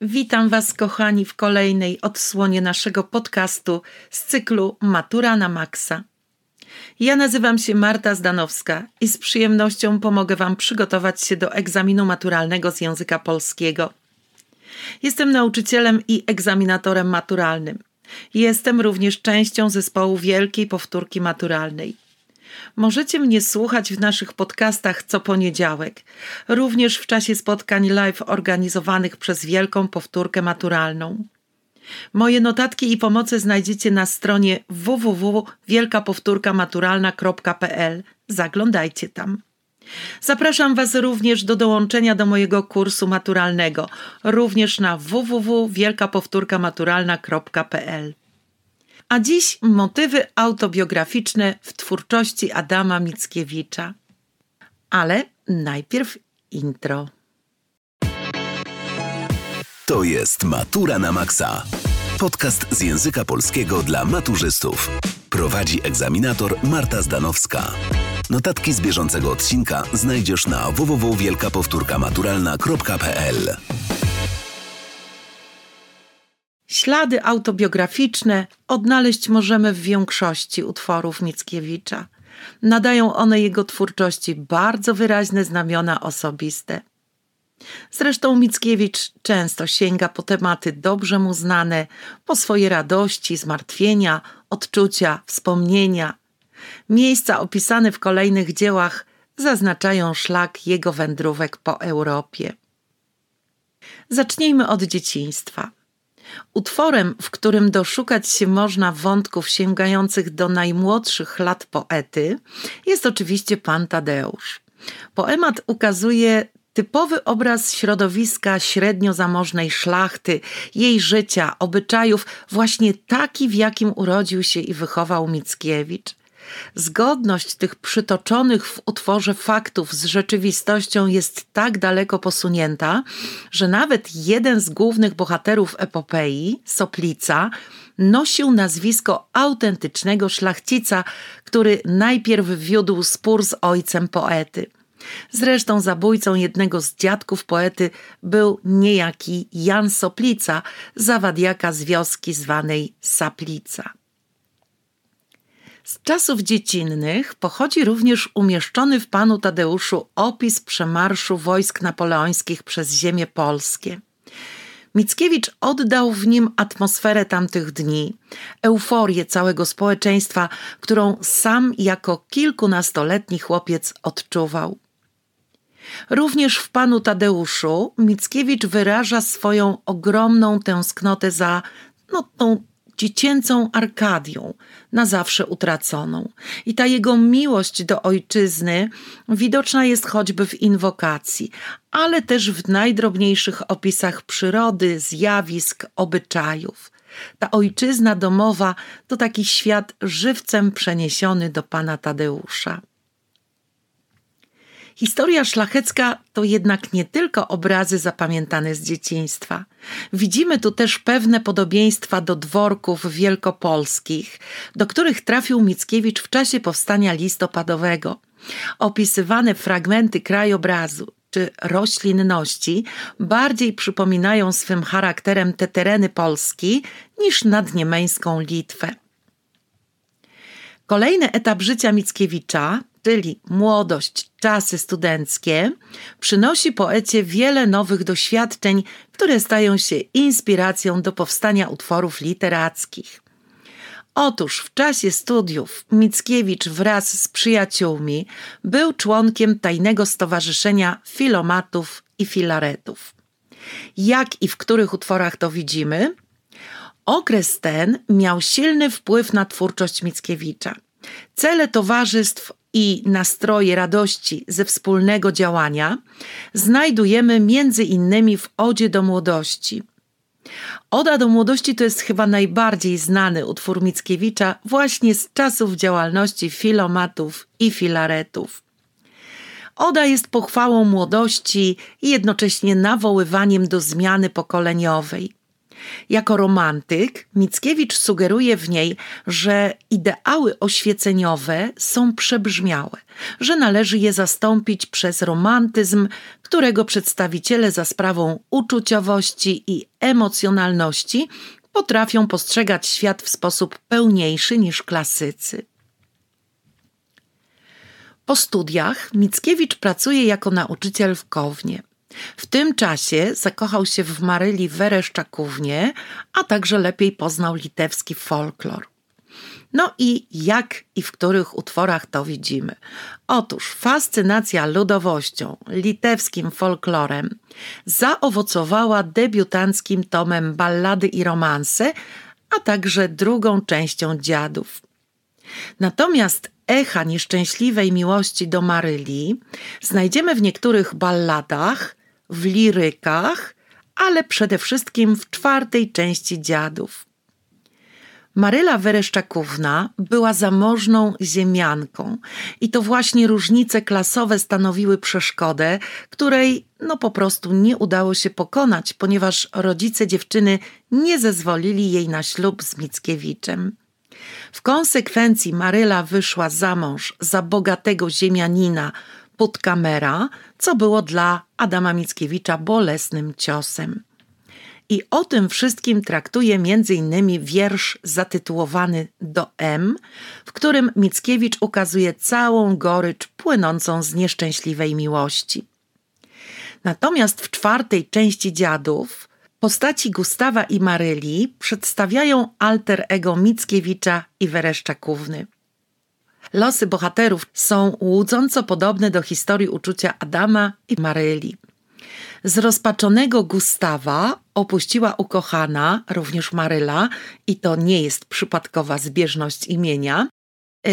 Witam Was, kochani, w kolejnej odsłonie naszego podcastu z cyklu Matura na Maxa. Ja nazywam się Marta Zdanowska i z przyjemnością pomogę Wam przygotować się do egzaminu maturalnego z języka polskiego. Jestem nauczycielem i egzaminatorem maturalnym. Jestem również częścią zespołu Wielkiej Powtórki Maturalnej. Możecie mnie słuchać w naszych podcastach co poniedziałek, również w czasie spotkań live organizowanych przez Wielką Powtórkę Maturalną. Moje notatki i pomoce znajdziecie na stronie www.wielkapowtórkamaturalna.pl. Zaglądajcie tam. Zapraszam Was również do dołączenia do mojego kursu maturalnego, również na www.wielkapowtórkamaturalna.pl. A dziś motywy autobiograficzne w twórczości Adama Mickiewicza. Ale najpierw intro. To jest Matura na Maxa. Podcast z języka polskiego dla maturzystów. Prowadzi egzaminator Marta Zdanowska. Notatki z bieżącego odcinka znajdziesz na www.wielkapowtórkamaturalna.pl. Ślady autobiograficzne odnaleźć możemy w większości utworów Mickiewicza. Nadają one jego twórczości bardzo wyraźne znamiona osobiste. Zresztą Mickiewicz często sięga po tematy dobrze mu znane, po swoje radości, zmartwienia, odczucia, wspomnienia. Miejsca opisane w kolejnych dziełach zaznaczają szlak jego wędrówek po Europie. Zacznijmy od dzieciństwa. Utworem, w którym doszukać się można wątków sięgających do najmłodszych lat poety, jest oczywiście Pan Tadeusz. Poemat ukazuje typowy obraz środowiska średnio zamożnej szlachty, jej życia, obyczajów, właśnie taki, w jakim urodził się i wychował Mickiewicz. Zgodność tych przytoczonych w utworze faktów z rzeczywistością jest tak daleko posunięta, że nawet jeden z głównych bohaterów epopei, Soplica, nosił nazwisko autentycznego szlachcica, który najpierw wiódł spór z ojcem poety. Zresztą zabójcą jednego z dziadków poety był niejaki Jan Soplica, zawadiaka z wioski zwanej Saplica. Z czasów dziecinnych pochodzi również umieszczony w panu Tadeuszu opis przemarszu wojsk napoleońskich przez ziemie polskie. Mickiewicz oddał w nim atmosferę tamtych dni, euforię całego społeczeństwa, którą sam jako kilkunastoletni chłopiec odczuwał. Również w panu Tadeuszu Mickiewicz wyraża swoją ogromną tęsknotę za no, tą dziecięcą Arkadią, na zawsze utraconą. I ta jego miłość do ojczyzny widoczna jest choćby w inwokacji, ale też w najdrobniejszych opisach przyrody, zjawisk, obyczajów. Ta ojczyzna domowa to taki świat żywcem przeniesiony do pana Tadeusza. Historia szlachecka to jednak nie tylko obrazy zapamiętane z dzieciństwa. Widzimy tu też pewne podobieństwa do dworków wielkopolskich, do których trafił Mickiewicz w czasie powstania listopadowego. Opisywane fragmenty krajobrazu czy roślinności bardziej przypominają swym charakterem te tereny Polski niż nadniemeńską Litwę. Kolejny etap życia Mickiewicza czyli młodość, czasy studenckie, przynosi poecie wiele nowych doświadczeń, które stają się inspiracją do powstania utworów literackich. Otóż w czasie studiów Mickiewicz wraz z przyjaciółmi był członkiem tajnego stowarzyszenia filomatów i filaretów. Jak i w których utworach to widzimy? Okres ten miał silny wpływ na twórczość Mickiewicza. Cele towarzystw i nastroje radości ze wspólnego działania znajdujemy między innymi w Odzie do Młodości. Oda do Młodości to jest chyba najbardziej znany utwór Mickiewicza właśnie z czasów działalności filomatów i filaretów. Oda jest pochwałą młodości i jednocześnie nawoływaniem do zmiany pokoleniowej. Jako romantyk Mickiewicz sugeruje w niej, że ideały oświeceniowe są przebrzmiałe, że należy je zastąpić przez romantyzm, którego przedstawiciele za sprawą uczuciowości i emocjonalności potrafią postrzegać świat w sposób pełniejszy niż klasycy. Po studiach Mickiewicz pracuje jako nauczyciel w Kownie. W tym czasie zakochał się w Maryli Wereszczakównie, a także lepiej poznał litewski folklor. No i jak i w których utworach to widzimy? Otóż fascynacja ludowością, litewskim folklorem zaowocowała debiutanckim tomem Ballady i romanse, a także drugą częścią Dziadów. Natomiast echa nieszczęśliwej miłości do Maryli znajdziemy w niektórych balladach, w lirykach, ale przede wszystkim w czwartej części Dziadów. Maryla Wereszczakówna była zamożną ziemianką i to właśnie różnice klasowe stanowiły przeszkodę, której no po prostu nie udało się pokonać, ponieważ rodzice dziewczyny nie zezwolili jej na ślub z Mickiewiczem. W konsekwencji Maryla wyszła za mąż za bogatego ziemianina Putkamera, co było dla Adama Mickiewicza bolesnym ciosem. I o tym wszystkim traktuje m.in. wiersz zatytułowany Do M, w którym Mickiewicz ukazuje całą gorycz płynącą z nieszczęśliwej miłości. Natomiast w czwartej części dziadów postaci Gustawa i Maryli przedstawiają alter ego Mickiewicza i Wereszczakówny. Losy bohaterów są łudząco podobne do historii uczucia Adama i Maryli. Zrozpaczonego Gustawa opuściła ukochana, również Maryla, i to nie jest przypadkowa zbieżność imienia,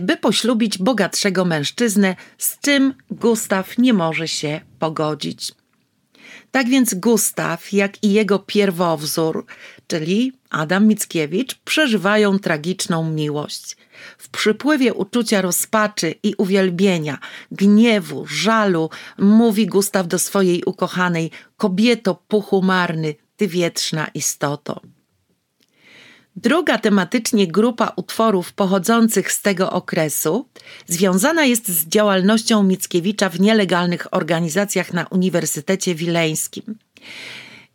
by poślubić bogatszego mężczyznę, z czym Gustaw nie może się pogodzić. Tak więc Gustaw, jak i jego pierwowzór, czyli Adam Mickiewicz, przeżywają tragiczną miłość. W przypływie uczucia rozpaczy i uwielbienia, gniewu, żalu, mówi Gustaw do swojej ukochanej: Kobieto puchu marny, ty wietrzna istoto. Druga tematycznie grupa utworów pochodzących z tego okresu związana jest z działalnością Mickiewicza w nielegalnych organizacjach na Uniwersytecie Wileńskim.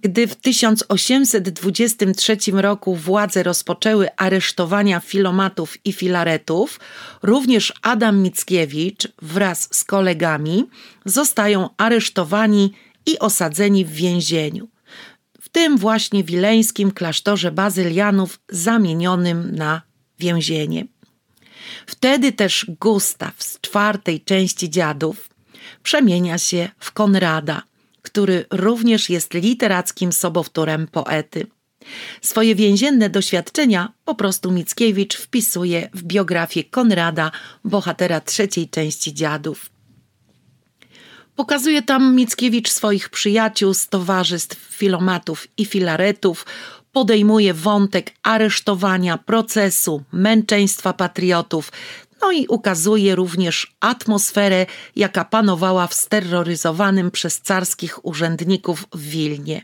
Gdy w 1823 roku władze rozpoczęły aresztowania filomatów i filaretów, również Adam Mickiewicz wraz z kolegami zostają aresztowani i osadzeni w więzieniu. W tym właśnie wileńskim klasztorze bazylianów zamienionym na więzienie. Wtedy też Gustaw z czwartej części dziadów przemienia się w Konrada – który również jest literackim sobowtórem poety. Swoje więzienne doświadczenia po prostu Mickiewicz wpisuje w biografię Konrada, bohatera trzeciej części Dziadów. Pokazuje tam Mickiewicz swoich przyjaciół z towarzystw filomatów i filaretów, podejmuje wątek aresztowania, procesu, męczeństwa patriotów, no i ukazuje również atmosferę, jaka panowała w steroryzowanym przez carskich urzędników w Wilnie.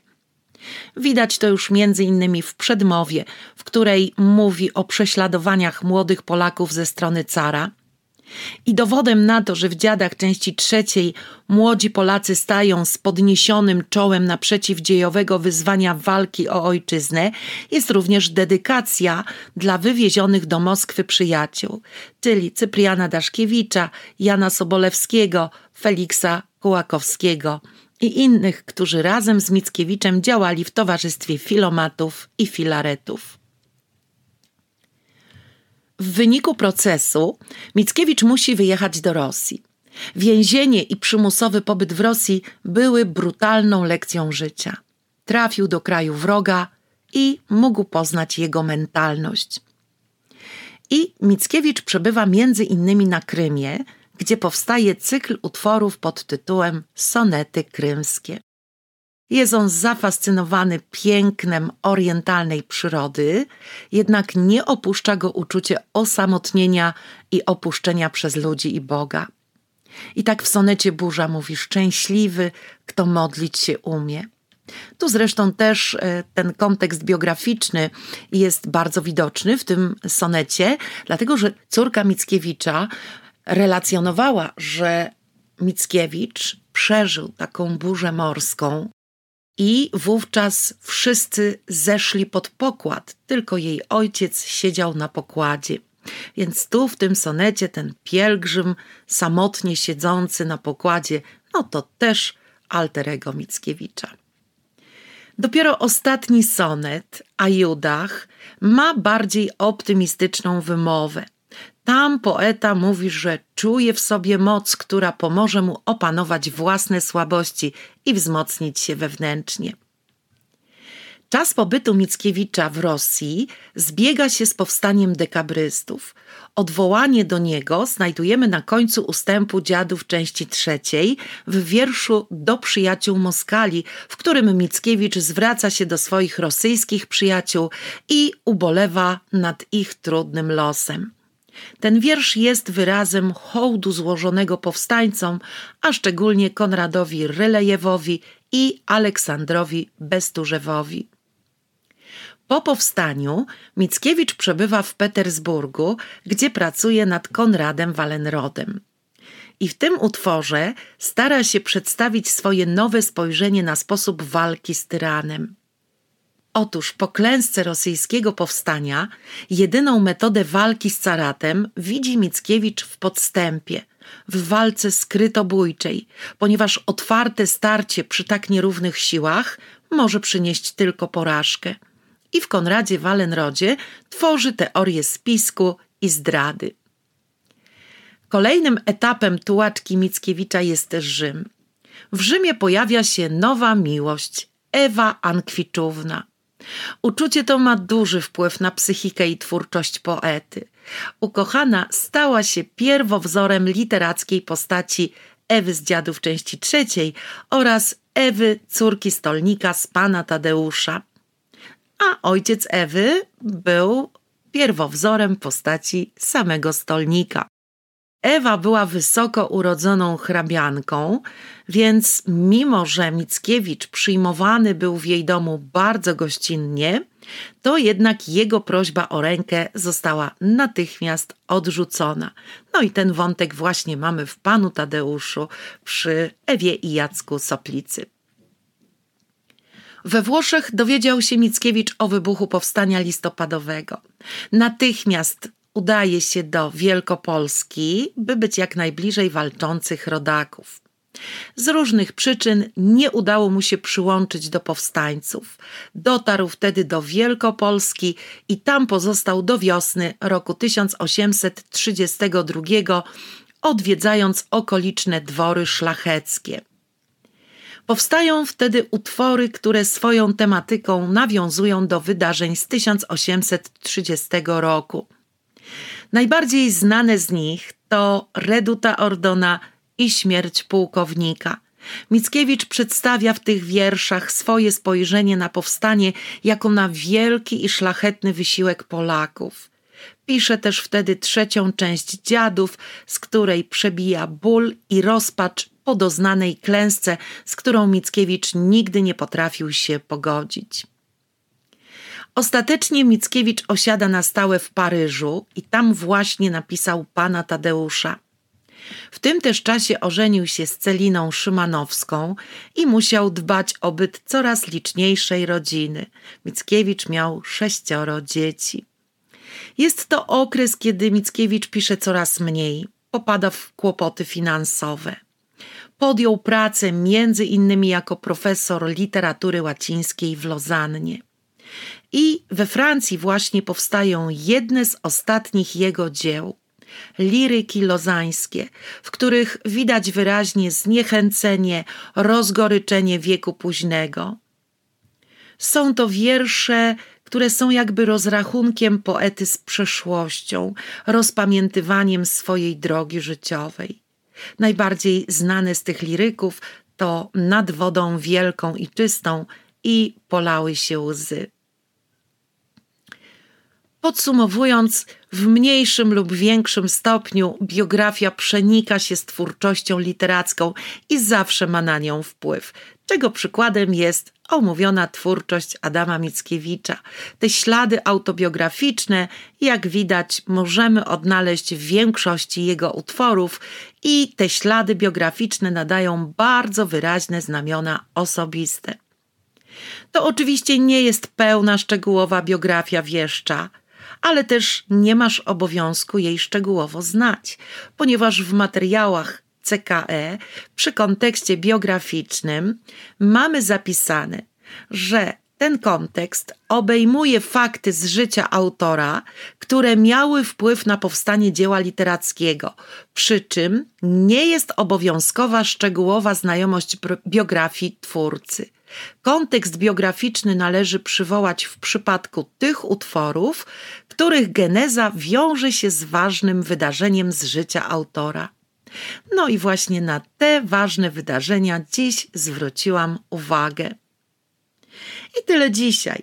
Widać to już między innymi w przedmowie, w której mówi o prześladowaniach młodych Polaków ze strony cara – i dowodem na to, że w dziadach części trzeciej młodzi Polacy stają z podniesionym czołem naprzeciw dziejowego wyzwania walki o ojczyznę, jest również dedykacja dla wywiezionych do Moskwy przyjaciół, czyli Cypriana Daszkiewicza, Jana Sobolewskiego, Feliksa Kułakowskiego i innych, którzy razem z Mickiewiczem działali w towarzystwie filomatów i filaretów. W wyniku procesu Mickiewicz musi wyjechać do Rosji. Więzienie i przymusowy pobyt w Rosji były brutalną lekcją życia. Trafił do kraju wroga i mógł poznać jego mentalność. I Mickiewicz przebywa między innymi na Krymie, gdzie powstaje cykl utworów pod tytułem Sonety Krymskie. Jest on zafascynowany pięknem orientalnej przyrody, jednak nie opuszcza go uczucie osamotnienia i opuszczenia przez ludzi i Boga. I tak w sonecie burza mówi: Szczęśliwy, kto modlić się umie. Tu zresztą też e, ten kontekst biograficzny jest bardzo widoczny w tym sonecie, dlatego że córka Mickiewicza relacjonowała, że Mickiewicz przeżył taką burzę morską i wówczas wszyscy zeszli pod pokład, tylko jej ojciec siedział na pokładzie. Więc tu w tym sonecie ten pielgrzym samotnie siedzący na pokładzie, no to też alterego Mickiewicza. Dopiero ostatni sonet, a Judach, ma bardziej optymistyczną wymowę. Tam poeta mówi, że czuje w sobie moc, która pomoże mu opanować własne słabości i wzmocnić się wewnętrznie. Czas pobytu Mickiewicza w Rosji zbiega się z powstaniem dekabrystów. Odwołanie do niego znajdujemy na końcu ustępu dziadów części trzeciej w wierszu Do przyjaciół Moskali, w którym Mickiewicz zwraca się do swoich rosyjskich przyjaciół i ubolewa nad ich trudnym losem. Ten wiersz jest wyrazem hołdu złożonego powstańcom, a szczególnie Konradowi Rylejewowi i Aleksandrowi Besturzewowi. Po powstaniu Mickiewicz przebywa w Petersburgu, gdzie pracuje nad Konradem Wallenrodem. I w tym utworze stara się przedstawić swoje nowe spojrzenie na sposób walki z tyranem. Otóż po klęsce rosyjskiego powstania jedyną metodę walki z caratem widzi Mickiewicz w podstępie, w walce skrytobójczej, ponieważ otwarte starcie przy tak nierównych siłach może przynieść tylko porażkę. I w Konradzie Wallenrodzie tworzy teorię spisku i zdrady. Kolejnym etapem tułaczki Mickiewicza jest Rzym. W Rzymie pojawia się nowa miłość, Ewa Ankwiczówna – Uczucie to ma duży wpływ na psychikę i twórczość poety. Ukochana stała się pierwowzorem literackiej postaci Ewy z Dziadów części trzeciej oraz Ewy, córki stolnika z pana Tadeusza. A ojciec Ewy był pierwowzorem postaci samego stolnika. Ewa była wysoko urodzoną hrabianką, więc mimo, że Mickiewicz przyjmowany był w jej domu bardzo gościnnie, to jednak jego prośba o rękę została natychmiast odrzucona. No i ten wątek właśnie mamy w panu Tadeuszu przy Ewie i Jacku Soplicy. We Włoszech dowiedział się Mickiewicz o wybuchu powstania listopadowego. Natychmiast udaje się do Wielkopolski, by być jak najbliżej walczących rodaków. Z różnych przyczyn nie udało mu się przyłączyć do powstańców. Dotarł wtedy do Wielkopolski i tam pozostał do wiosny roku 1832, odwiedzając okoliczne dwory szlacheckie. Powstają wtedy utwory, które swoją tematyką nawiązują do wydarzeń z 1830 roku. Najbardziej znane z nich to Reduta Ordona i Śmierć pułkownika. Mickiewicz przedstawia w tych wierszach swoje spojrzenie na powstanie jako na wielki i szlachetny wysiłek Polaków. Pisze też wtedy trzecią część dziadów, z której przebija ból i rozpacz po doznanej klęsce, z którą Mickiewicz nigdy nie potrafił się pogodzić. Ostatecznie Mickiewicz osiada na stałe w Paryżu i tam właśnie napisał pana Tadeusza. W tym też czasie ożenił się z Celiną Szymanowską i musiał dbać o byt coraz liczniejszej rodziny. Mickiewicz miał sześcioro dzieci. Jest to okres, kiedy Mickiewicz pisze coraz mniej, popada w kłopoty finansowe. Podjął pracę między innymi jako profesor literatury łacińskiej w Lozannie. I we Francji właśnie powstają jedne z ostatnich jego dzieł liryki lozańskie, w których widać wyraźnie zniechęcenie, rozgoryczenie wieku późnego. Są to wiersze, które są jakby rozrachunkiem poety z przeszłością, rozpamiętywaniem swojej drogi życiowej. Najbardziej znane z tych liryków to Nad wodą wielką i czystą i Polały się łzy. Podsumowując, w mniejszym lub większym stopniu biografia przenika się z twórczością literacką i zawsze ma na nią wpływ. czego przykładem jest omówiona twórczość Adama Mickiewicza. Te ślady autobiograficzne, jak widać, możemy odnaleźć w większości jego utworów i te ślady biograficzne nadają bardzo wyraźne znamiona osobiste. To oczywiście nie jest pełna, szczegółowa biografia wieszcza, ale też nie masz obowiązku jej szczegółowo znać, ponieważ w materiałach CKE przy kontekście biograficznym mamy zapisane, że ten kontekst obejmuje fakty z życia autora, które miały wpływ na powstanie dzieła literackiego, przy czym nie jest obowiązkowa szczegółowa znajomość biografii twórcy. Kontekst biograficzny należy przywołać w przypadku tych utworów, których geneza wiąże się z ważnym wydarzeniem z życia autora. No i właśnie na te ważne wydarzenia dziś zwróciłam uwagę. I tyle dzisiaj.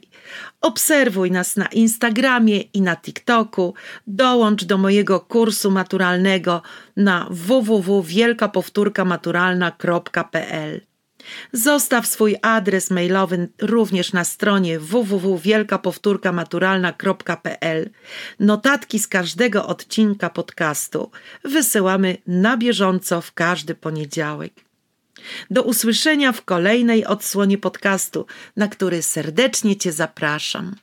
Obserwuj nas na Instagramie i na TikToku. Dołącz do mojego kursu maturalnego na www.wielkapowtórkamaturalna.pl. Zostaw swój adres mailowy również na stronie www.wielkapowtórkamaturalna.pl. Notatki z każdego odcinka podcastu wysyłamy na bieżąco w każdy poniedziałek. Do usłyszenia w kolejnej odsłonie podcastu, na który serdecznie Cię zapraszam.